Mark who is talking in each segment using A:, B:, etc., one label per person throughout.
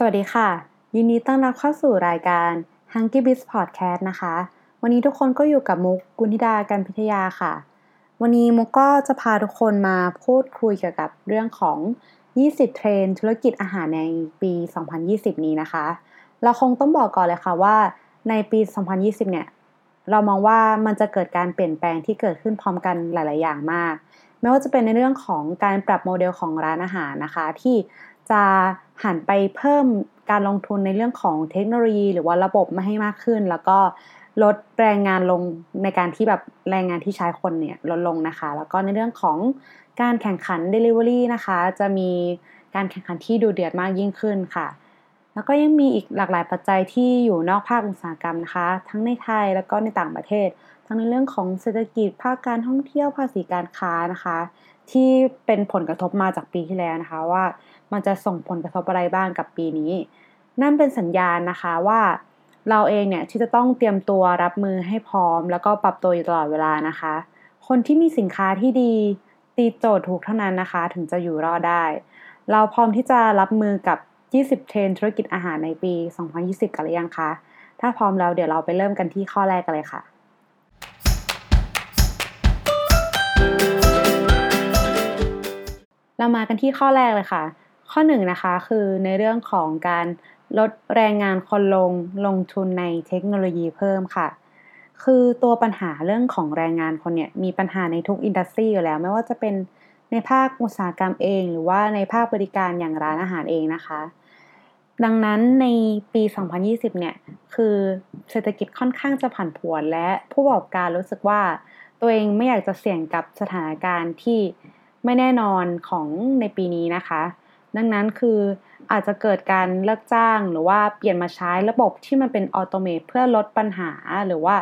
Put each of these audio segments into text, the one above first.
A: สวัสดีค่ะ ยินดีต้อนรับเข้าสู่รายการ Hunky Biz Podcast นะคะ วันนี้ทุกคนก็อยู่กับมุกกุณิดาการพิทยาค่ะ วันนี้มุกก็จะพาทุกคนมาพูดคุยเกี่ยวกับเรื่องของ 20 เทรนธุรกิจอาหารในปี 2020 นี้นะคะ เราคงต้องบอกก่อนเลยค่ะว่าในปี 2020 เนี่ย เรามองว่ามันจะเกิดการเปลี่ยนแปลงที่เกิดขึ้นพร้อมกันหลาย ๆ อย่างมาก ไม่ว่าจะเป็นในเรื่องของการปรับโมเดลของร้านอาหารนะคะ ที่จะ หันไปเพิ่มการลงทุนในเรื่องของเทคโนโลยี หรือว่าระบบมาให้มากขึ้น แล้วก็ลดแรงงานลงในการที่แบบแรงงานที่ใช้คนเนี่ยลดลงนะคะ แล้วก็ในเรื่องของการแข่งขัน Delivery นะคะ จะมีการแข่งขันที่ดูเดือดมากยิ่งขึ้นค่ะ แล้วก็ยังมีอีกหลากหลายปัจจัยที่อยู่นอกภาคอุตสาหกรรมนะคะ ทั้งในไทยแล้วก็ในต่างประเทศ ทั้งในเรื่องของเศรษฐกิจภาคการท่องเที่ยวภาษีการค้านะคะ ที่เป็นผลกระทบมาจากปีที่แล้วนะคะว่า มันจะส่งผลกระทบอะไรบ้างกับปีนี้ นั่นเป็นสัญญาณนะคะว่าเราเองเนี่ยที่จะต้องเตรียมตัวรับมือให้พร้อม แล้วก็ปรับตัวอยู่ตลอดเวลานะคะ คนที่มีสินค้าที่ดีตีโจทย์ถูกเท่านั้นนะคะ ถึงจะอยู่รอดได้ เราพร้อมที่จะรับมือกับ 20 เทรนธุรกิจอาหารในปี 2020 กันหรือยังคะ ถ้าพร้อมแล้วเดี๋ยวเราไปเริ่มกันที่ข้อแรกกันเลยค่ะ เรามากันที่ข้อแรกเลยค่ะ ข้อหนึ่งนะคะคือในเรื่องของการลดแรงงานคนลงลงทุนในเทคโนโลยีเพิ่มค่ะ คือตัวปัญหาเรื่องของแรงงานคนเนี่ยมีปัญหาในทุกอินดัสทรีอยู่แล้ว ไม่ว่าจะเป็นในภาคอุตสาหกรรมเอง หรือว่าในภาคบริการอย่างร้านอาหารเองนะคะ ดังนั้นในปี 2020 เนี่ยคือเศรษฐกิจค่อนข้างจะผันผวนและผู้ประกอบการรู้สึกว่าตัวเองไม่อยากจะเสี่ยงกับสถานการณ์ที่ไม่แน่นอนของในปีนี้นะคะ ดังนั้นคืออาจจะเกิดการเลิกจ้างหรือว่าเปลี่ยนมาใช้ระบบที่มันเป็นออโตเมตเพื่อลดปัญหาหรือว่า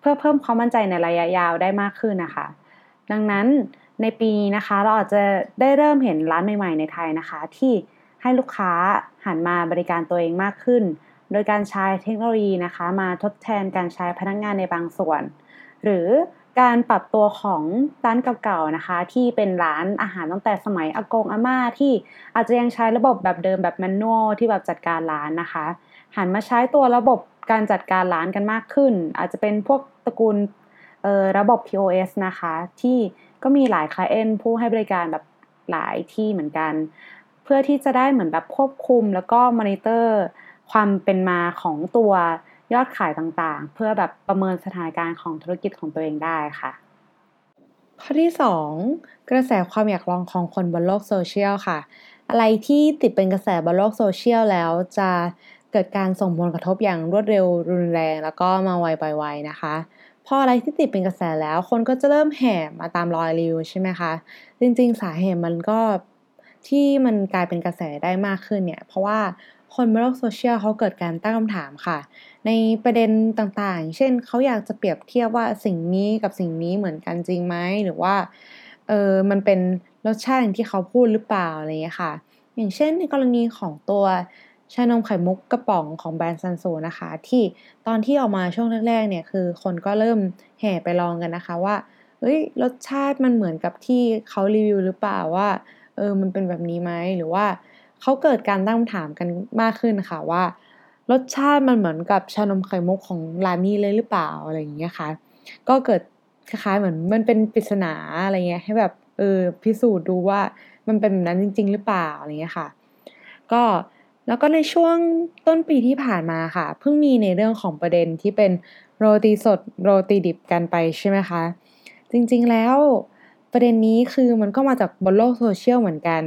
A: เพื่อเพิ่มความมั่นใจในระยะยาวได้มากขึ้นนะคะ ดังนั้นในปีนี้นะคะเราอาจจะได้เริ่มเห็นร้านใหม่ๆในไทยนะคะ ที่ให้ลูกค้าหันมาบริการตัวเองมากขึ้น โดยการใช้เทคโนโลยีนะคะ มาทดแทนการใช้พนักงงานในบางส่วน หรือ การปรับตัวของร้านเก่าๆนะคะ ที่เป็นร้านอาหารตั้งแต่สมัยอากงอาม่าที่อาจจะยังใช้ระบบแบบเดิมแบบแมนนวลที่แบบจัดการร้านนะคะ หันมาใช้ตัวระบบการจัดการร้านกันมากขึ้น อาจจะเป็นพวกตระกูลระบบ POS นะคะ ที่ก็มีหลายคลเอนผู้ให้บริการแบบหลายที่เหมือนกัน เพื่อที่จะได้เหมือนแบบควบคุมแล้วก็มอนิเตอร์ความเป็นมาของตัว ยอดขายต่างๆ เพื่อแบบประเมินสถานการณ์ของธุรกิจของตัวเองได้ค่ะ ข้อที่ 2 กระแสความอยากลองของคนบนโลกโซเชียลค่ะ อะไรที่ติดเป็นกระแสบนโลกโซเชียลแล้วจะเกิดการส่งผลกระทบอย่างรวดเร็วรุนแรง แล้วก็มาไวไปไวนะคะพออะไรที่ติดเป็นกระแสแล้วคนก็จะเริ่มแห่มาตามรอยรีวิวใช่ไหมคะจริงๆ สาเหตุมันก็ที่มันกลายเป็นกระแสได้มากขึ้นเนี่ย เพราะว่า คนบนโลกโซเชียลเขาเกิดการตั้งคำถามค่ะ ในประเด็นต่างๆ เช่นเขาอยากจะเปรียบเทียบว่าสิ่งนี้กับสิ่งนี้เหมือนกันจริงไหมหรือว่าเออมันเป็นรสชาติอย่างที่เขาพูดหรือเปล่าอะไรอย่างเงี้ยค่ะ อย่างเช่นในกรณีของตัวชานมไข่มุกกระป๋องของแบรนด์ซันโซนะคะ ที่ตอนที่ออกมาช่วงแรกๆเนี่ยคือคนก็เริ่มแห่ไปลองกันนะคะว่าเฮ้ยรสชาติมันเหมือนกับที่เขารีวิวหรือเปล่าว่าเออมันเป็นแบบนี้ไหมหรือว่า เขาเกิดการตั้งคำถามกันมากขึ้นค่ะว่า รสชาติมันเหมือนกับชานมไข่มุกของร้านนี้เลยหรือเปล่าอะไรอย่างเงี้ยค่ะ ก็เกิดคล้ายๆเหมือนมันเป็นปริศนาอะไรเงี้ยให้แบบเออพิสูจน์ดูว่ามันเป็นแบบนั้นจริง ๆ หรือเปล่าอะไรเงี้ยค่ะ ก็แล้วก็ในช่วงต้นปีที่ผ่านมาค่ะ เพิ่งมีในเรื่องของประเด็นที่เป็นโรตีสดโรตีดิบกันไปใช่ไหมคะ จริงๆแล้วประเด็นนี้คือมันก็มาจากบนโลกโซเชียลเหมือนกัน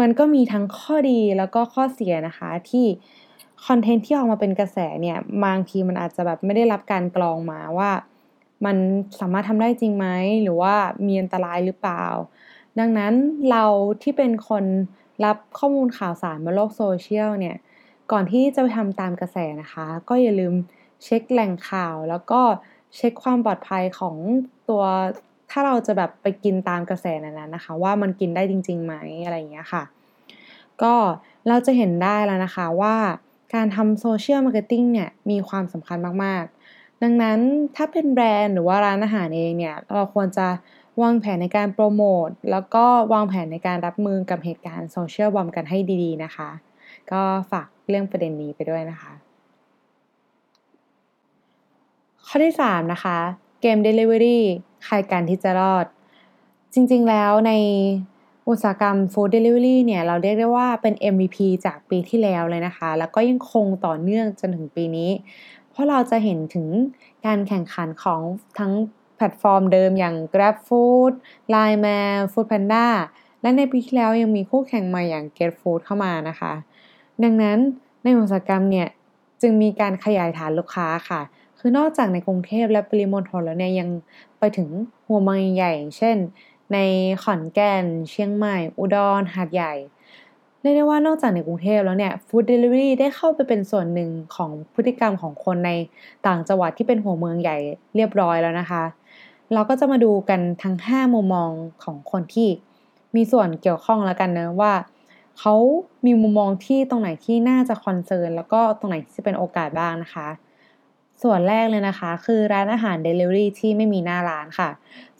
A: มันก็มีทั้งข้อดีแล้วก็ข้อเสียนะคะ ที่ content ที่ออกมาเป็นกระแสเนี่ยบางทีมันอาจจะแบบไม่ได้รับการกรองมาว่า มันสามารถทำได้จริงไหมหรือว่ามีอันตรายหรือเปล่า ดังนั้นเราที่เป็นคนรับข้อมูลข่าวสารบนโลกโซเชียลเนี่ยก่อนที่จะไปทำตามกระแสนะคะ ก็อย่าลืมเช็คแหล่งข่าวแล้วก็เช็คความปลอดภัยของตัว ถ้าเราจะแบบไปกินตามกระแสนั้นนะคะ ว่ามันกินได้จริงๆไหมอะไรอย่างเงี้ยค่ะ ก็เราจะเห็นได้แล้วนะคะว่าการทำ social marketing เนี่ยมีความสำคัญมากๆ ดังนั้นถ้าเป็นแบรนด์หรือว่าร้านอาหารเองเนี่ยเราควรจะวางแผนในการโปรโมทแล้วก็วางแผนในการรับมือกับเหตุการณ์ social bomb กันให้ดีๆนะคะ ก็ฝากเรื่องประเด็นนี้ไปด้วยนะคะ ข้อที่ 3 นะคะ เกม Delivery ใครกันที่จะรอด จริงๆแล้วในอุตสาหกรรม Food Delivery เนี่ยเราเรียกได้ว่าเป็น MVP จากปีที่แล้วเลยนะคะ แล้วก็ยังคงต่อเนื่องจนถึงปีนี้ เพราะเราจะเห็นถึงการแข่งขันของทั้งแพลตฟอร์มเดิมอย่าง GrabFood, Line Man, Foodpanda และในปีที่แล้วยังมีคู่แข่งม่อย่าง GetFood เข้ามานะคะ ดังนั้นในอุตสาหกรรมเนี่ยจึงมีการขยายฐานลูกค้าค่ะ คือนอกจากในกรุงเทพและปริมณฑลแล้วเนี่ยยังไปถึงหัวเมืองใหญ่ เช่น ในขอนแก่น เชียงใหม่ อุดร หาดใหญ่เรียกได้ว่านอกจากในกรุงเทพแล้วเนี่ยฟู้ดเดลิเวอรี่ได้เข้าไปเป็นส่วนหนึ่งของพฤติกรรมของคนในต่างจังหวัดที่เป็นหัวเมืองใหญ่เรียบร้อยแล้วนะคะ เราก็จะมาดูกันทั้ง 5 มุมมองของคนที่มีส่วนเกี่ยวข้องแล้วกันนะว่าเขามีมุมมองที่ตรงไหนที่น่าจะ concern แล้วก็ตรงไหนที่จะเป็นโอกาสบ้างนะคะ ส่วนแรกเลยนะคะ คือร้านอาหาร Delivery ที่ไม่มีหน้าร้านค่ะ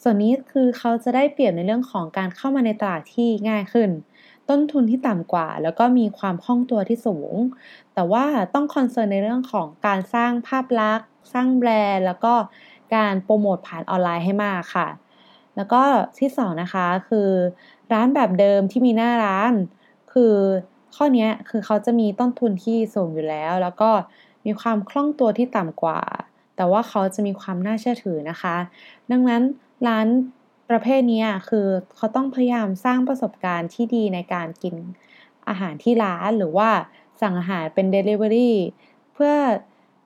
A: ส่วนนี้คือเขาจะได้เปรียบในเรื่องของการเข้ามาในตลาดที่ง่ายขึ้น ต้นทุนที่ต่ำกว่า แล้วก็มีความคล่องตัวที่สูง แต่ว่าต้อง concern ในเรื่องของการสร้างภาพลักษณ์ สร้างแบรนด์ แล้วก็การโปรโมทผ่านออนไลน์ให้มากค่ะ แล้วก็ที่สองนะคะคือ ร้านแบบเดิมที่มีหน้าร้าน คือข้อนี้คือเขาจะมีต้นทุนที่สูงอยู่แล้ว แล้วก็ มีความคล่องตัวที่ต่ำกว่า แต่ว่าเขาจะมีความน่าเชื่อถือนะคะ ดังนั้นร้านประเภทนี้คือเขาต้องพยายามสร้างประสบการณ์ที่ดีในการกินอาหารที่ร้านหรือว่าสั่งอาหารเป็น Delivery เพื่อ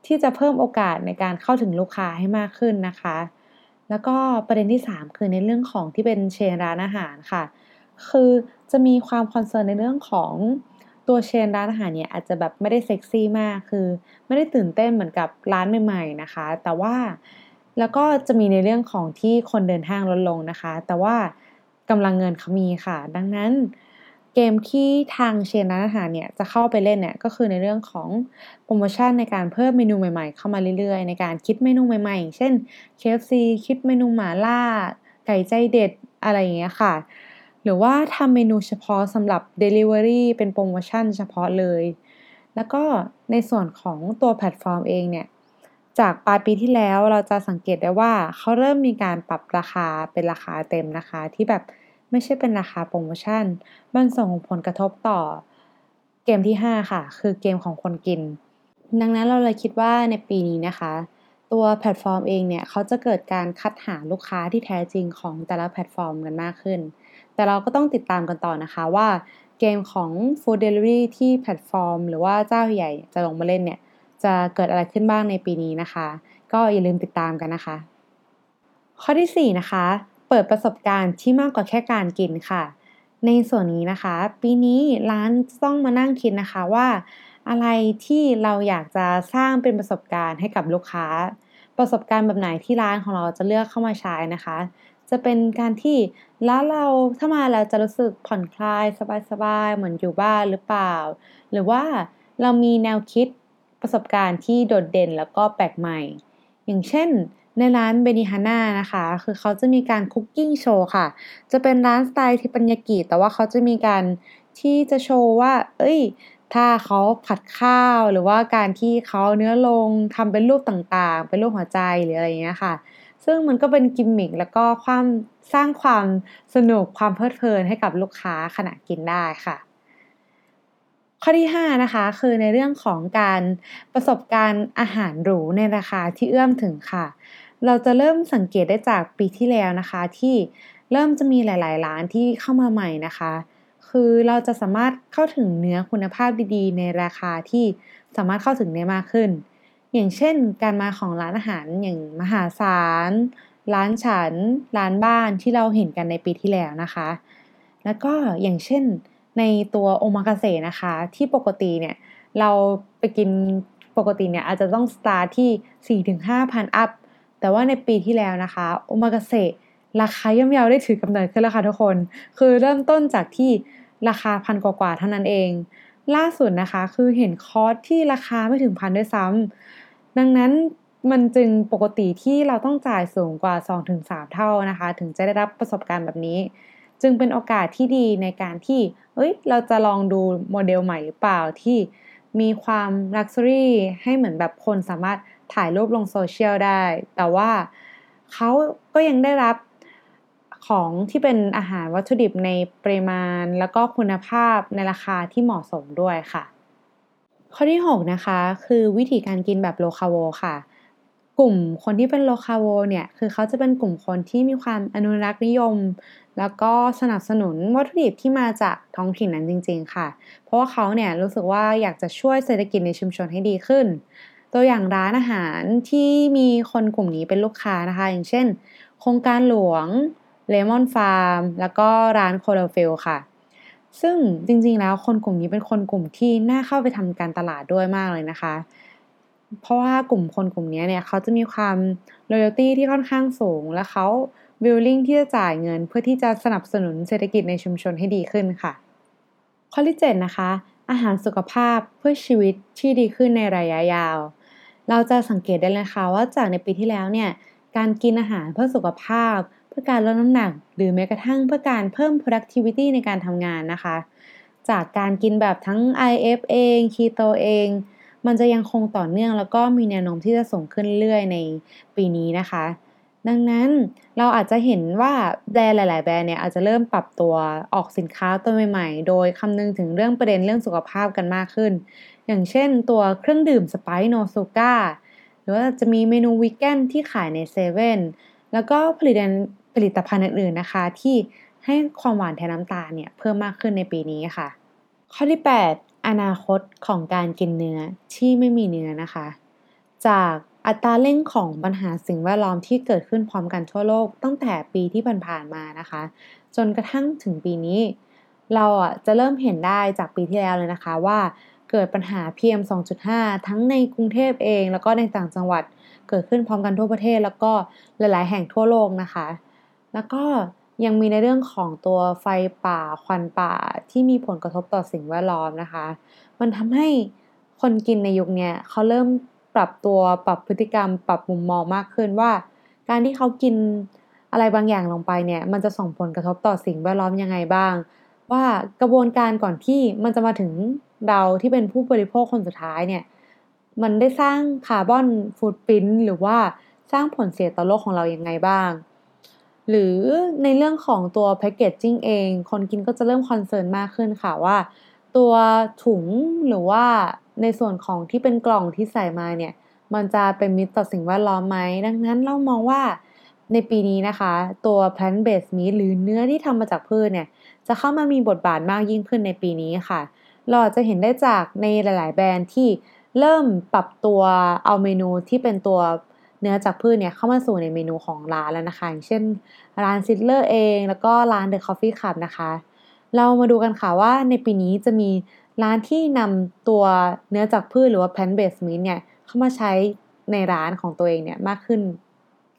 A: ที่จะเพิ่มโอกาสในการเข้าถึงลูกค้าให้มากขึ้นนะคะ แล้วก็ประเด็นที่ 3 คือในเรื่องของที่เป็นเชนร้านอาหารค่ะ คือจะมีความคอนเซิร์นในเรื่องของ ตัวเชนร้านอาหารเนี่ยอาจจะแบบไม่ได้เซ็กซี่มากคือ ไม่ได้ตื่นเต้นเหมือนกับร้านใหม่ ๆนะคะ แต่ว่าแล้วก็จะมีในเรื่องของที่คนเดินห้างลดลงนะคะ แต่ว่ากำลังเงินเขามีค่ะ ดังนั้นเกมที่ทางเชนร้านอาหารเนี่ยจะเข้าไปเล่นเนี่ยก็คือในเรื่องของโปรโมชั่นในการเพิ่มเมนูใหม่ๆ เข้ามาเรื่อยๆ ในการคิดเมนูใหม่ๆเช่น KFC คิดเมนูหมาล่า ไก่ใจเด็ดอะไรอย่างเงี้ยค่ะ หรือว่าทำเมนูเฉพาะสำหรับ Delivery เป็นโปรโมชั่นเฉพาะเลย แล้วก็ในส่วนของตัวแพลตฟอร์มเองเนี่ย จากปลายปีที่แล้วเราจะสังเกตได้ว่าเขาเริ่มมีการปรับราคาเป็นราคาเต็มนะคะ ที่แบบไม่ใช่เป็นราคาโปรโมชั่น มันส่งผลกระทบต่อเกมที่ 5 ค่ะ คือเกมของคนกิน ดังนั้นเราเลยคิดว่าในปีนี้นะคะ ตัวแพลตฟอร์มเองเนี่ยเขาจะเกิดการคัดหาลูกค้าที่แท้จริงของแต่ละแพลตฟอร์มกันมากขึ้น แต่เราก็ต้องติดตามกันต่อนะคะว่าเกมของ Food Delivery ที่แพลตฟอร์ม หรือว่าเจ้าใหญ่จะลงมาเล่นเนี่ย จะเกิดอะไรขึ้นบ้างในปีนี้นะคะ ก็อย่าลืมติดตามกันนะคะ ข้อที่ 4 นะคะ เปิดประสบการณ์ที่มากกว่าแค่การกินค่ะ ในส่วนนี้นะคะ ปีนี้ร้านต้องมานั่งคิดนะคะว่า อะไรที่เราอยากจะสร้างเป็นประสบการณ์ให้กับลูกค้า ประสบการณ์แบบไหนที่ร้านของเราจะเลือกเข้ามาใช้นะคะ จะเป็นการที่ร้านเราถ้ามาแล้วจะรู้สึกผ่อนคลายสบายๆเหมือนอยู่บ้านหรือเปล่า หรือว่าเรามีแนวคิดประสบการณ์ที่โดดเด่นแล้วก็แปลกใหม่ อย่างเช่นในร้านเบนิฮาน่านะคะ คือเขาจะมีการคุกกิ้งโชว์ค่ะ จะเป็นร้านสไตล์ที่ปัญญากิแต่ว่าเขาจะมีการที่จะโชว์ว่า เอ้ย ถ้าเขาผัดข้าวหรือว่าการที่เขาเนื้อลงทำเป็นรูปต่างๆ เป็นรูปหัวใจหรืออะไรอย่างเงี้ยค่ะ ซึ่งมันก็เป็นกิมมิคแล้วก็ความสร้างความสนุกความเพลิดเพลินให้กับลูกค้าขณะกินได้ค่ะ ข้อที่ 5 นะคะ คือในเรื่องของการประสบการณ์อาหารหรูในราคาที่เอื้อมถึงค่ะ เราจะเริ่มสังเกตได้จากปีที่แล้วนะคะ ที่เริ่มจะมีหลาย ๆ ร้านที่เข้ามาใหม่นะคะ คือเราจะสามารถเข้าถึงเนื้อคุณภาพดี ๆ ในราคาที่สามารถเข้าถึงได้มากขึ้น อย่างเช่น การมาของร้านอาหารอย่างมหาศาล ร้านฉัน ร้านบ้านที่เราเห็นกันในปีที่แล้วนะคะ แล้วก็อย่างเช่นในตัวโอมากาเสะนะคะ ที่ปกติเนี่ยเราไปกินปกติเนี่ยอาจจะต้องสตาร์ที่ 4-5,000 up แต่ว่าในปีที่แล้วนะคะโอมากาเสะราคาย่อมเยาได้ถือกำเนิดขึ้นแล้วค่ะทุกคน คือเริ่มต้นจากที่ราคาพันกว่าๆเท่านั้นเอง ล่าสุดนะคะคือเห็นคอร์สที่ราคาไม่ถึงพันด้วยซ้ำ ดังนั้นมันจึงปกติที่เราต้องจ่ายสูงกว่า 2-3 เท่านะคะ ถึงจะได้รับประสบการณ์แบบนี้ จึงเป็นโอกาสที่ดีในการที่ เอ้ย เราจะลองดูโมเดลใหม่หรือเปล่าที่มีความ luxury ให้เหมือนแบบคนสามารถถ่ายรูปลงโซเชียลได้ แต่ว่าเขาก็ยังได้รับของที่เป็นอาหารวัตถุดิบในปริมาณ แล้วก็คุณภาพในราคาที่เหมาะสมด้วยค่ะ ข้อที่ 6 นะคะ คือวิธีการกินแบบ locavore ค่ะ กลุ่มคนที่เป็น locavore เนี่ยคือเขาจะเป็นกลุ่มคนที่มีความอนุรักษ์นิยม แล้วก็สนับสนุนวัตถุดิบที่มาจากท้องถิ่นนั้นจริง ๆ ค่ะ เพราะว่าเขาเนี่ยรู้สึกว่าอยากจะช่วยเศรษฐกิจในชุมชนให้ดีขึ้น ตัวอย่างร้านอาหารที่มีคนกลุ่มนี้เป็นลูกค้านะคะ อย่างเช่น โครงการหลวง Lemon Farm แล้วก็ร้านโคลเฟิลค่ะ ซึ่งจริงๆแล้วคนกลุ่มนี้เป็นคนกลุ่มที่น่าเข้าไปทำการตลาดด้วยมากเลยนะคะ เพราะว่ากลุ่มคนกลุ่มนี้เนี่ยเขาจะมีความ loyalty ที่ค่อนข้างสูง และเขา willing ที่จะจ่ายเงินเพื่อที่จะสนับสนุนเศรษฐกิจในชุมชนให้ดีขึ้นค่ะ ข้อที่7นะคะ อาหารสุขภาพเพื่อชีวิตที่ดีขึ้นในระยะยาว เราจะสังเกตได้เลยค่ะว่าจากในปีที่แล้วเนี่ยการกินอาหารเพื่อสุขภาพ พื่อการลดน้ำหนัก หรือแม้กระทั่งเพื่อการเพิ่ม productivity ในการทำงานนะคะ จากการกินแบบทั้ง IF เอง Keto เอง มันจะยังคงต่อเนื่องแล้วก็มีแนวโน้มที่จะส่งขึ้นเรื่อยในปีนี้นะคะ ดังนั้นเราอาจจะเห็นว่าแบรนด์หลาย ๆ แบรนด์เนี่ยอาจจะเริ่มปรับตัวออกสินค้าตัวใหม่ ๆ โดยคำนึงถึงเรื่องประเด็นเรื่องสุขภาพกันมากขึ้น อย่างเช่น ตัวเครื่องดื่มสไปโนซูก้าหรือว่าจะมีเมนูวิกแกนที่ขายในเซเว่นแล้วก็ผลิต ผลิตภัณฑ์อื่นๆนะคะ ที่ให้ความหวานแทนน้ำตาลเนี่ยเพิ่มมากขึ้นในปีนี้ค่ะ ข้อที่ 8 อนาคตของการกินเนื้อที่ไม่มีเนื้อนะคะ จากอัตราเร่งของปัญหาสิ่งแวดล้อมที่เกิดขึ้นพร้อมกันทั่วโลกตั้งแต่ปีที่ผ่านๆมานะคะ จนกระทั่งถึงปีนี้ เราอะจะเริ่มเห็นได้จากปีที่แล้วเลยนะคะว่าเกิดปัญหา PM 2.5 ทั้งในกรุงเทพเอง แล้วก็ในต่างจังหวัดเกิดขึ้นพร้อมกันทั่วประเทศ แล้วก็หลาย ๆ แห่งทั่วโลกนะคะ แล้วก็ยังมีในเรื่องของตัวไฟป่าควันป่าที่มีผลกระทบต่อสิ่งแวดล้อมนะคะ มันทำให้คนกินในยุคนี้เขาเริ่มปรับตัวปรับพฤติกรรม ปรับมุมมองมากขึ้นว่า การที่เขากินอะไรบางอย่างลงไปเนี่ย มันจะส่งผลกระทบต่อสิ่งแวดล้อมยังไงบ้าง ว่ากระบวนการก่อนที่มันจะมาถึงเราที่เป็นผู้บริโภคคนสุดท้ายเนี่ย มันได้สร้างคาร์บอนฟูดพิ้นหรือว่าสร้างผลเสียต่อโลกของเรายังไงบ้าง หรือในเรื่องของตัว packaging เอง คนกินก็จะเริ่ม concern มากขึ้นค่ะว่า ตัวถุงหรือว่าในส่วนของที่เป็นกล่องที่ใส่มาเนี่ย มันจะเป็นมิตรต่อสิ่งแวดล้อมไหม ดังนั้นเรามองว่าในปีนี้นะคะ ตัว plant based meat หรือเนื้อที่ทำมาจากพืชเนี่ย จะเข้ามามีบทบาทมากยิ่งขึ้นในปีนี้ค่ะ เราจะเห็นได้จากในหลาย ๆ แบรนด์ที่เริ่มปรับตัวเอาเมนูที่เป็นตัว เนื้อจากพืชเนี่ยเข้ามาสู่ในเมนูของร้านแล้วนะคะ อย่างเช่นร้าน Sizzler เอง แล้วก็ร้าน The Coffee Club นะคะ เรามาดูกันค่ะว่าในปีนี้จะมีร้านที่นำตัวเนื้อจากพืชหรือว่า plant based meat เนี่ยเข้ามาใช้ในร้านของตัวเองเนี่ยมากขึ้น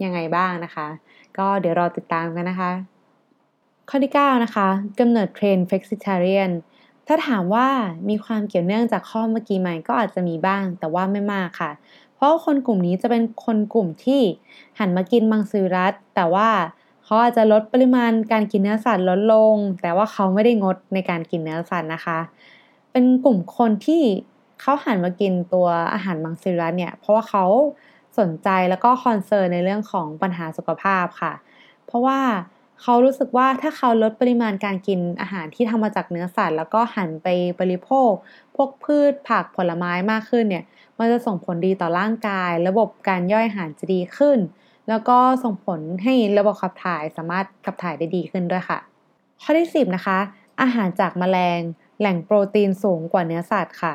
A: ยังไงบ้างนะคะ ก็เดี๋ยวรอติดตามกันนะคะ ข้อที่ 9 นะคะกำเนิดเทรนด์ flexitarian ถ้าถามว่ามีความเกี่ยวเนื่องจากข้อเมื่อกี้ไหมก็อาจจะมีบ้าง แต่ว่าไม่มากค่ะ เพราะคนกลุ่มนี้จะเป็นคนกลุ่มที่หันมากินมังสวิรัตแต่ว่าเขาอาจจะลดปริมาณการกินเนื้อสัตว์ลดลง แต่ว่าเขาไม่ได้งดในการกินเนื้อสัตว์นะคะ เป็นกลุ่มคนที่เขาหันมากินตัวอาหารมังสวิรัตเนี่ยเพราะว่าเขาสนใจแล้วก็คอนเซิร์นในเรื่องของปัญหาสุขภาพค่ะ เพราะว่าเขารู้สึกว่าถ้าเขาลดปริมาณการกินอาหารที่ทำมาจากเนื้อสัตว์ แล้วก็หันไปบริโภค พวกพืชผักผลไม้มากขึ้นเนี่ย มันจะส่งผลดีต่อร่างกาย ระบบการย่อยอาหารจะดีขึ้น แล้วก็ส่งผลให้ระบบขับถ่ายสามารถขับถ่ายได้ดีขึ้นด้วยค่ะ ข้อที่ 10 นะคะ อาหารจากแมลง แหล่งโปรตีนสูงกว่าเนื้อสัตว์ค่ะ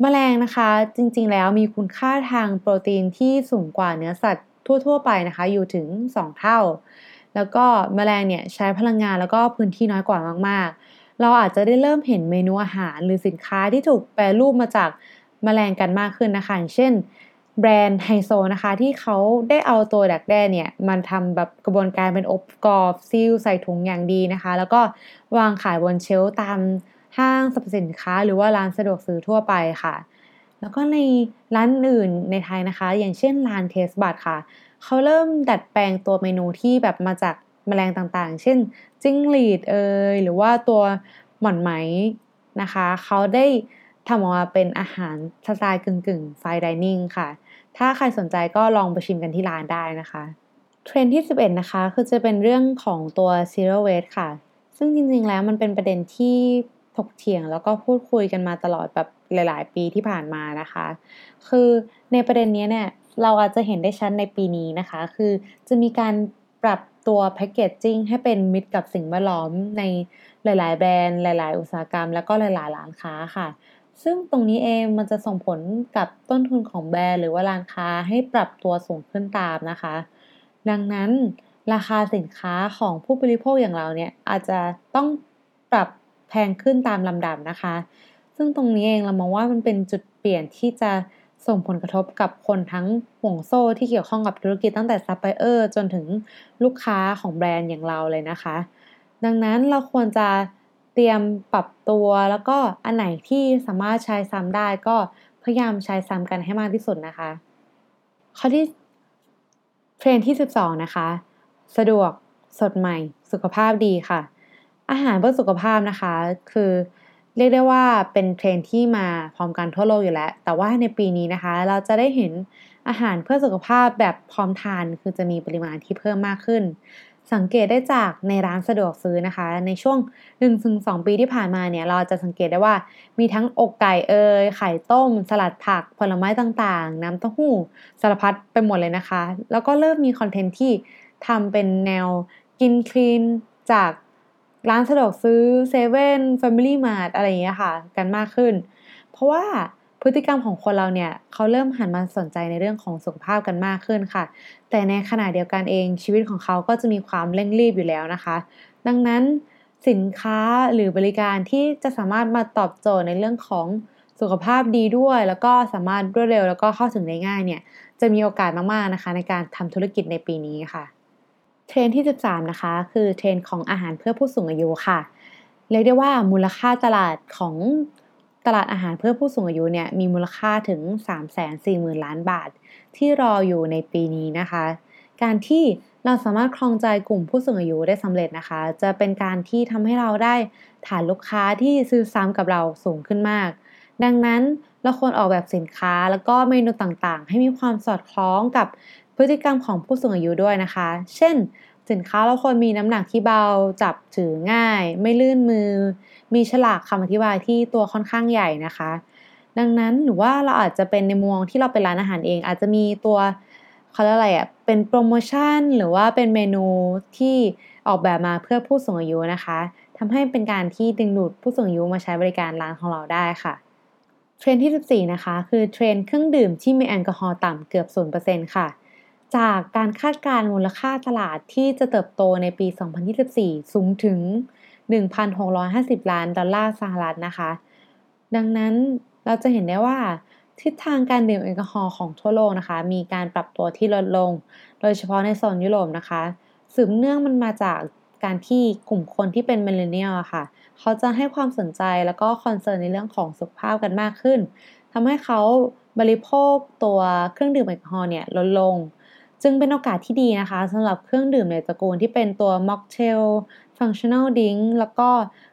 A: แมลงนะคะจริงๆแล้วมีคุณค่าทางโปรตีนที่สูงกว่าเนื้อสัตว์ทั่วๆไปนะคะ อยู่ถึง 2 เท่า แล้วก็แมลงเนี่ยใช้พลังงานแล้วก็พื้นที่น้อยกว่ามากๆ เราอาจจะได้เริ่มเห็นเมนูอาหารหรือสินค้าที่ถูกแปรรูปมาจาก มแมลงกันมากขึ้นนะคะอย่างเช่น แบรนด์ไฮโซนะคะที่เขาได้เอาตัวดักแด้เนี่ยมันทำแบบกระบวนการเป็นอบกรอบซีลใส่ถุงอย่างดีนะคะ แล้วก็วางขายบนเชลตามห้างสรรพสินค้า หรือว่าร้านสะดวกซื้อทั่วไปค่ะ แล้วก็ในร้านอื่นในไทยนะคะ อย่างเช่นร้าน Taste Bud ค่ะเขาเริ่มดัดแปลงตัวเมนูที่แบบมาจากแมลงต่างๆ เช่นจิ้งหรีดเอยหรือว่าตัวหม่อนไหมนะคะ เขาได้ ทำออกมาเป็นอาหารสไตล์กึ่งๆ fine dining ค่ะ ถ้าใครสนใจก็ลองไปชิมกันที่ร้านได้นะคะ เทรนด์ที่ 11 นะคะ คือจะเป็นเรื่องของตัว zero waste ค่ะ ซึ่งจริงๆแล้วมันเป็นประเด็นที่ถกเถียงแล้วก็พูดคุยกันมาตลอดแบบหลาย ๆ ปีที่ผ่านมานะคะ คือในประเด็นนี้เนี่ยเราอาจจะเห็นได้ชัดในปีนี้นะคะ คือจะมีการปรับตัวแพคเกจจิ้งให้เป็นมิตรกับสิ่งแวดล้อมในหลาย ๆ แบรนด์ หลาย ๆ อุตสาหกรรม แล้วก็หลาย ๆ ร้านค้าค่ะ ซึ่งตรงนี้เองมันจะส่งผลกับต้นทุนของแบรนด์หรือว่าร้านค้าให้ปรับตัวสูงขึ้นตามนะคะ ดังนั้นราคาสินค้าของผู้บริโภคอย่างเราเนี่ยอาจจะต้องปรับแพงขึ้นตามลำดับนะคะ ซึ่งตรงนี้เองเรามองว่ามันเป็นจุดเปลี่ยนที่จะส่งผลกระทบกับคนทั้งห่วงโซ่ที่เกี่ยวข้องกับธุรกิจตั้งแต่ซัพพลายเออร์จนถึงลูกค้าของแบรนด์อย่างเราเลยนะคะ ดังนั้นเราควรจะ เตรียมปรับตัว แล้วก็อันไหนที่สามารถใช้ซ้ำได้ก็พยายามใช้ซ้ำกันให้มากที่สุดนะคะ ข้อที่เทรนที่ 12 นะคะ สะดวกสดใหม่ สุขภาพดีค่ะ อาหารเพื่อสุขภาพนะคะ คือเรียกได้ว่าเป็นเทรนที่มาพร้อมกันทั่วโลกอยู่แล้ว แต่ว่าในปีนี้นะคะ เราจะได้เห็นอาหารเพื่อสุขภาพแบบพร้อมทาน คือจะมีปริมาณที่เพิ่มมากขึ้น สังเกตได้จากในร้านสะดวกซื้อนะคะ ในช่วง 1-2 ปีที่ผ่านมาเนี่ยเราจะสังเกตได้ว่ามีทั้งอกไก่เอยไข่ต้ม สลัดผัก ผลไม้ต่างๆ น้ำเต้าหู้สารพัดไปหมดเลยนะคะ แล้วก็เริ่มมี content ที่ทำเป็นแนวกิน clean จากร้านสะดวกซื้อเซเว่นแฟมิลี่มาร์ทอะไรอย่างเงี้ยค่ะ กันมากขึ้น เพราะว่า พฤติกรรมของคนเราเนี่ยเขาเริ่มหันมาสนใจในเรื่องของสุขภาพกันมากขึ้นค่ะ แต่ในขณะเดียวกันเองชีวิตของเขาก็จะมีความเร่งรีบอยู่แล้วนะคะ ดังนั้นสินค้าหรือบริการที่จะสามารถมาตอบโจทย์ในเรื่องของสุขภาพดีด้วย แล้วก็สามารถรวดเร็วแล้วก็เข้าถึงได้ง่ายเนี่ยจะมีโอกาสมากๆนะคะ ในการทำธุรกิจในปีนี้ค่ะ เทรนที่ 13 นะคะ คือเทรนของอาหารเพื่อผู้สูงอายุค่ะเรียกได้ว่ามูลค่าตลาดของ ตลาดอาหารเพื่อผู้สูงอายุเนี่ยมีมูลค่าถึง 340,000 ล้านบาท ที่รออยู่ในปีนี้นะคะ การที่เราสามารถครองใจกลุ่มผู้สูงอายุได้สำเร็จนะคะ จะเป็นการที่ทำให้เราได้ฐานลูกค้าที่ซื้อซ้ำกับเราสูงขึ้นมาก ดังนั้นเราควรออกแบบสินค้าแล้วก็เมนูต่างๆ ให้มีความสอดคล้องกับพฤติกรรมของผู้สูงอายุด้วยนะคะ เช่น สินค้าเราควรมีน้ำหนักที่เบาจับถือง่าย ไม่ลื่นมือ มีฉลากคำอธิบายที่ตัวค่อนข้างใหญ่นะคะ ดังนั้นหรือว่าเราอาจจะเป็นในมุมที่เราเป็นร้านอาหารเอง อาจจะมีตัวเขาเรียกอะไรอะ่ะเป็นโปรโมชั่นหรือว่าเป็นเมนูที่ออกแบบมาเพื่อผู้สูงอายุนะคะทำให้เป็นการที่ดึงดูดผู้สูงอายุมาใช้บริการร้านของเราได้ค่ะเทรนด์ที่ 14 นะคะ คือเทรนด์เครื่องดื่มที่มีแอลกอฮอล์ต่ำเกือบ 0%ค่ะ จากการคาดการณ์มูลค่าตลาดที่จะเติบโตในปี 2024 สูงถึง 1,650 ล้านดอลลาร์สหรัฐนะคะ ดังนั้นเราจะเห็นได้ว่าทิศทางการดื่มแอลกอฮอล์ของทั่วโลกนะคะ มีการปรับตัวที่ลดลง โดยเฉพาะในโซนยุโรปนะคะ สืบเนื่องมันมาจากการที่กลุ่มคนที่เป็น millennial ค่ะ เขาจะให้ความสนใจแล้วก็ concern ในเรื่องของสุขภาพกันมากขึ้นทำให้เขาบริโภคตัวเครื่องดื่มแอลกอฮอล์เนี่ยลดลง จึงเป็นโอกาสที่ดีนะคะสำหรับเครื่องดื่มในตระกูลที่เป็นตัว mocktail functional drink แล้วก็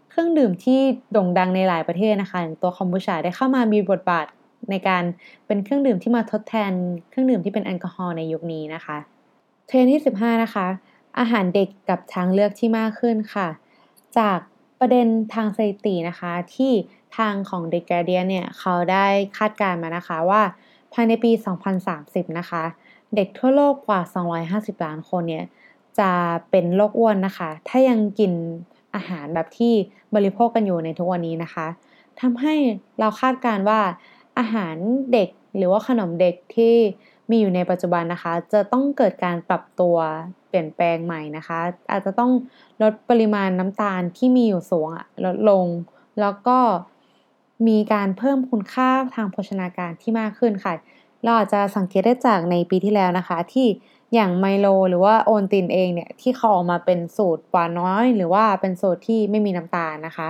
A: เครื่องดื่มที่โด่งดังในหลายประเทศนะคะอย่างตัวคอมบูชาได้เข้ามามีบทบาทในการเป็นเครื่องดื่มที่มาทดแทน เครื่องดื่มที่เป็นแอลกอฮอล์ในยุคนี้นะคะ เทรนที่ 15 นะคะ อาหารเด็กกับทางเลือกที่มากขึ้นค่ะ จากประเด็นทางสถิตินะคะที่ทางของ The Guardian เนี่ยเขาได้คาดการณ์มานะคะว่า ภายในปี 2030 นะคะ เด็กทั่วโลกกว่า 250 ล้านคนเนี่ยจะเป็นโรคอ้วนนะคะ ถ้ายังกินอาหารแบบที่บริโภคกันอยู่ในทุกวันนี้นะคะทำให้เราคาดการว่าอาหารเด็กหรือว่าขนมเด็กที่มีอยู่ในปัจจุบันนะคะ จะต้องเกิดการปรับตัวเปลี่ยนแปลงใหม่นะคะ อาจจะต้องลดปริมาณน้ำตาลที่มีอยู่สูงลดลง แล้วก็มีการเพิ่มคุณค่าทางโภชนาการที่มากขึ้นค่ะ เราอาจจะสังเกตได้จากในปีที่แล้วนะคะ ที่อย่างไมโลหรือว่าโอนตินเองเนี่ยที่เขาออกมาเป็นสูตรหวานน้อย หรือว่าเป็นสูตรที่ไม่มีน้ำตาลนะคะ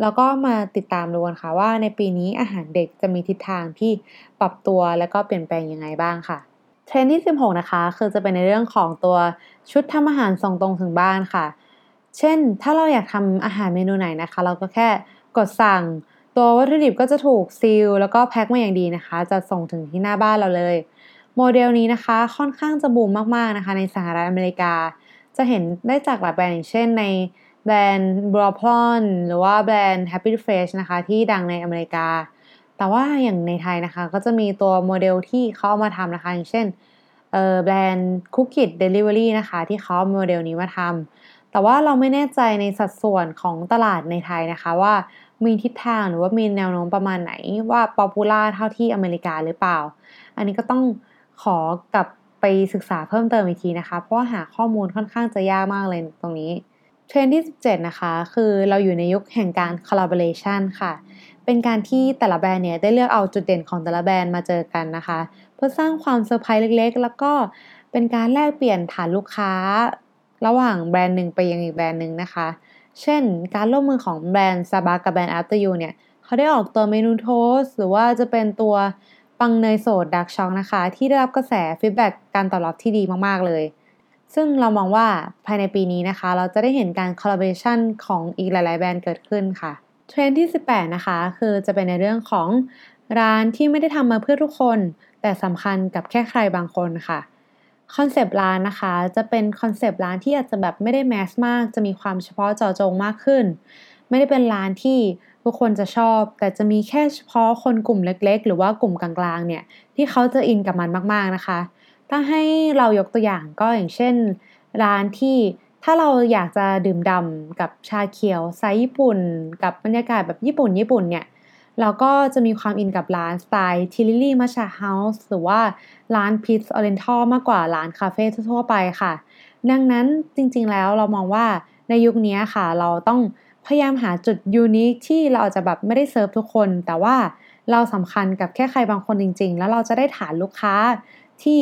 A: แล้วก็มาติดตามดูกันค่ะว่าในปีนี้อาหารเด็กจะมีทิศทางที่ปรับตัวและก็เปลี่ยนแปลงยังไงบ้างค่ะเทเทรนด์ที่ 16 นะคะ คือจะเป็นในเรื่องของตัวชุดทำอาหารส่งตรงถึงบ้านค่ะ เช่นถ้าเราอยากทำอาหารเมนูไหนนะคะ เราก็แค่กดสั่ง ตัววัตถุดิบก็จะถูก seal แล้วก็แพ็คมาอย่างดีนะคะ จะส่งถึงที่หน้าบ้านเราเลย โมเดลนี้นะคะค่อนข้างจะบูมมากๆนะคะ ในสหรัฐอเมริกา จะเห็นได้จากหลายแบรนด์อย่างเช่นในแบรนด์บรอพลอนหรือว่าแบรนด์ Happy Fresh นะคะ ที่ดังในอเมริกา แต่ว่าอย่างในไทยนะคะ ก็จะมีตัวโมเดลที่เขาเอามาทำนะคะ อย่างเช่นแบรนด์คุกกี้เดลิเวอรี่นะคะ ที่เขาโมเดลนี้มาทำแต่ว่าเราไม่แน่ใจในสัดส่วนของตลาดในไทยนะคะว่า มีทิศทางหรือว่ามีแนวโน้มประมาณไหนว่า popular เท่าที่อเมริกาหรือเปล่า อันนี้ก็ต้องขอกลับไปศึกษาเพิ่มเติมอีกทีนะคะ เพราะหาข้อมูลค่อนข้างจะยากมากเลยตรงนี้ เทรนด์ที่ 17 นะคะ คือเราอยู่ในยุคแห่งการ collaboration ค่ะ เป็นการที่แต่ละแบรนด์เนี่ยได้เลือกเอาจุดเด่นของแต่ละแบรนด์มาเจอกันนะคะ เพื่อสร้างความเซอร์ไพรส์เล็กๆ แล้วก็เป็นการแลกเปลี่ยนฐานลูกค้า ระหว่างแบรนด์หนึ่งไปยังอีกแบรนด์หนึ่งนะคะ เช่น การร่วมมือของแบรนด์ซาบากับแบรนด์ After You เนี่ยเขาได้ออกตัวเมนูโทสหรือว่าจะเป็นตัวปังเนยโสดดักช็อกนะคะ ที่ได้รับกระแส feedback การตอบรับที่ดีมาก ๆ เลย ซึ่งเรามองว่าภายในปีนี้นะคะ เราจะได้เห็นการ collaboration ของอีกหลาย ๆ แบรนด์เกิดขึ้นค่ะเทรนด์ที่ 18 นะคะ คือจะเป็นในเรื่องของร้านที่ไม่ได้ทำมาเพื่อทุกคน แต่สำคัญกับแค่ใครบางคนค่ะ คอนเซปต์ร้านนะคะ จะเป็นคอนเซปต์ร้านที่อาจจะแบบไม่ได้ mass มาก จะมีความเฉพาะเจาะจงมากขึ้น ไม่ได้เป็นร้านที่ทุกคนจะชอบ แต่จะมีแค่เฉพาะคนกลุ่มเล็ก ๆ หรือว่ากลุ่มกลางๆเนี่ยที่เขาจะอินกับมันมากๆนะคะ ถ้าให้เรายกตัวอย่างก็อย่างเช่น ร้านที่ถ้าเราอยากจะดื่มดำกับชาเขียวสไตล์ญี่ปุ่น กับบรรยากาศแบบญี่ปุ่นญี่ปุ่นเนี่ย เราก็จะมีความอินกับร้านสไตล์ Tealily Matcha House หรือว่าร้าน Peace Oriental มากกว่าร้านคาเฟ่ทั่วไปค่ะ ดังนั้นจริงๆแล้วเรามองว่าในยุคนี้ค่ะ เราต้องพยายามหาจุดยูนิคที่เราอาจจะแบบไม่ได้เซิร์ฟทุกคน แต่ว่าเราสำคัญกับแค่ใครบางคนจริง ๆ แล้วเราจะได้ฐานลูกค้าที่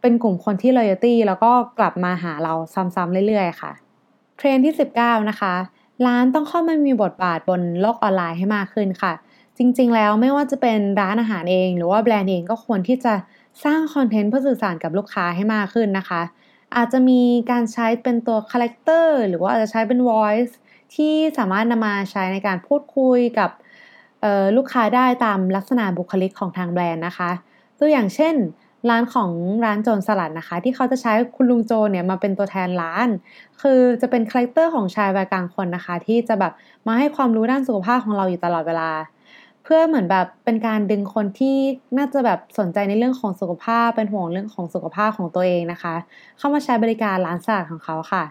A: เป็นกลุ่มคนที่ loyalty แล้วก็กลับมาหาเราซ้ำๆเรื่อยๆ ค่ะเทรนที่ 19 นะคะ ร้านต้องเข้ามามีบทบาทบนโลกออนไลน์ให้มากขึ้นค่ะ จริงๆ แล้วไม่ว่าจะเป็นร้านอาหารเอง หรือว่าแบรนด์เองก็ควรที่จะสร้างคอนเทนต์เพื่อสื่อสารกับลูกค้าให้มากขึ้นนะคะ อาจจะมีการใช้เป็นตัวคาแรคเตอร์หรือว่าอาจจะใช้เป็น voice ที่สามารถนำมาใช้ในการพูดคุยกับลูกค้าได้ตามลักษณะบุคลิกของทางแบรนด์นะคะ ตัวอย่างเช่น ร้านของร้านโจนส์สลัดนะคะ ที่เขาจะใช้คุณลุงโจเนี่ยมาเป็นตัวแทนร้าน คือจะเป็นคาแรคเตอร์ของชายวัยกลางคนนะคะ ที่จะแบบมาให้ความรู้ด้านสุขภาพของเราอยู่ตลอดเวลา พื่อเหมือนแบบเป็นการดึงคนที่น่าจะแบบสนใจในเรื่องของสุขภาพเป็นห่วงเรื่องของสุขภาพของตัวเองนะคะ เข้ามาใช้บริการร้านสลัดของเขาค่ะ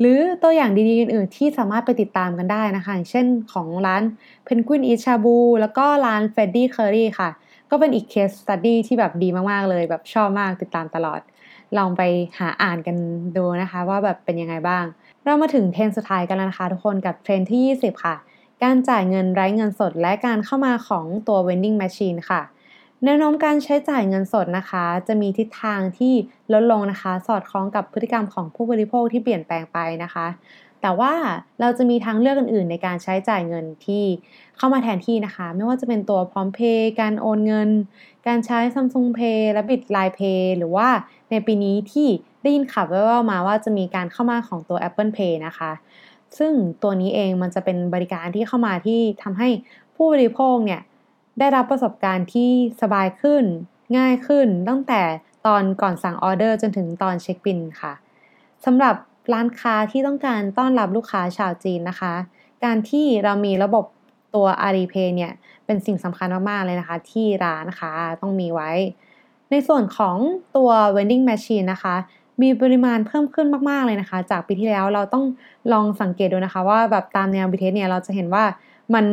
A: หรือตัวอย่างดีๆอื่นๆที่สามารถไปติดตามกันได้นะคะอย่างเช่นของร้าน Penguin Eat Shabu แล้วก็ร้านเฟดดี้เคอรี่ค่ะ ก็เป็นอีก case study ที่แบบดีมากๆเลยแบบชอบมากติดตามตลอด ลองไปหาอ่านกันดูนะคะ ว่าแบบเป็นยังไงบ้าง เรามาถึงเทรนด์สุดท้ายกันแล้วนะคะ ทุกคนกับเทรนด์ที่ 20 ค่ะ การจ่ายเงินไร้เงินสดและการเข้ามาของตัว vending machine ค่ะ แนวโน้มการใช้จ่ายเงินสดนะคะ จะมีทิศทางที่ลดลงนะคะ สอดคล้องกับพฤติกรรมของผู้บริโภคที่เปลี่ยนแปลงไปนะคะ แต่ว่าเราจะมีทางเลือกอื่นๆ ในการใช้จ่ายเงินที่เข้ามาแทนที่นะคะ ไม่ว่าจะเป็นตัวพร้อมเพย์การโอนเงิน การใช้ Samsung Pay และบิตไลน์เพย์หรือว่าในปีนี้ที่ได้ยินข่าวแว่วๆมาว่าจะมีการเข้ามาของตัว Apple Pay นะคะ ซึ่งตัวนี้เองมันจะเป็นบริการที่เข้ามาที่ทำให้ผู้บริโภคเนี่ยได้รับประสบการณ์ที่สบายขึ้น ง่ายขึ้น ตั้งแต่ตอนก่อนสั่งออเดอร์จนถึงตอนเช็คบินค่ะสำหรับร้านค้าที่ต้องการต้อนรับลูกค้าชาวจีนนะคะ การที่เรามีระบบตัว Alipay เนี่ยเป็นสิ่งสำคัญมาก ๆ เลยนะคะ ที่ร้านนะคะต้องมีไว้ ในส่วนของตัว vending machine นะคะ มีปริมาณเพิ่มขึ้นมากๆเลยนะคะ จากปีที่แล้วเราต้องลองสังเกตดูนะคะ ว่าแบบตามแนว BTS เนี่ยเราจะเห็นว่ามัน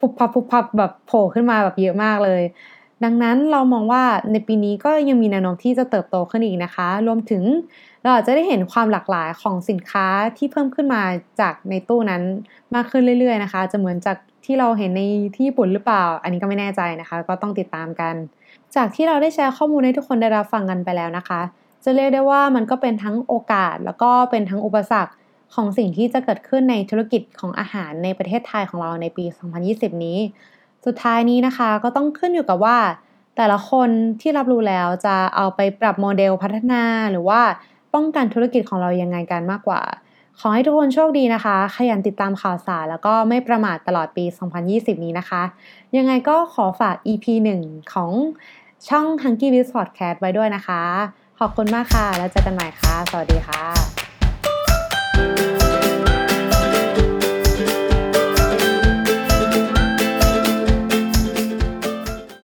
A: ปุบพับปุบพับแบบโผล่ขึ้นมาแบบเยอะมากเลย ดังนั้นเรามองว่าในปีนี้ก็ยังมีแนวโน้มที่จะเติบโตขึ้นอีกนะคะ รวมถึงเราอาจจะได้เห็นความหลากหลายของสินค้าที่เพิ่มขึ้นมาจากในตู้นั้นมากขึ้นเรื่อย ๆนะคะ จะเหมือนจากที่เราเห็นในที่ญี่ปุ่นหรือเปล่า อันนี้ก็ไม่แน่ใจนะคะ ก็ต้องติดตามกัน จากที่เราได้แชร์ข้อมูลให้ทุกคนได้รับฟังกันไปแล้วนะคะ จะเรียกได้ว่ามันก็เป็นทั้งโอกาสแล้วก็เป็นทั้งอุปสรรคของสิ่งที่จะเกิดขึ้นในธุรกิจของอาหารในประเทศไทยของเราในปี 2020 นี้ สุดท้ายนี้นะคะก็ต้องขึ้นอยู่กับว่า แต่ละคนที่รับรู้แล้วจะเอาไปปรับโมเดลพัฒนาหรือว่าป้องกันธุรกิจของเรายังไงกันมากกว่า ขอให้ทุกคนโชคดีนะคะ ขยันติดตามข่าวสารแล้วก็ไม่ประมาทตลอดปี 2020 นี้นะคะ ยังไงก็ขอฝาก EP 1 ของช่อง Hunky Biz Podcast ไว้ด้วยนะคะ ขอบคุณมากค่ะ แล้วเจอกันใหม่ค่ะ สวัสดีค่ะ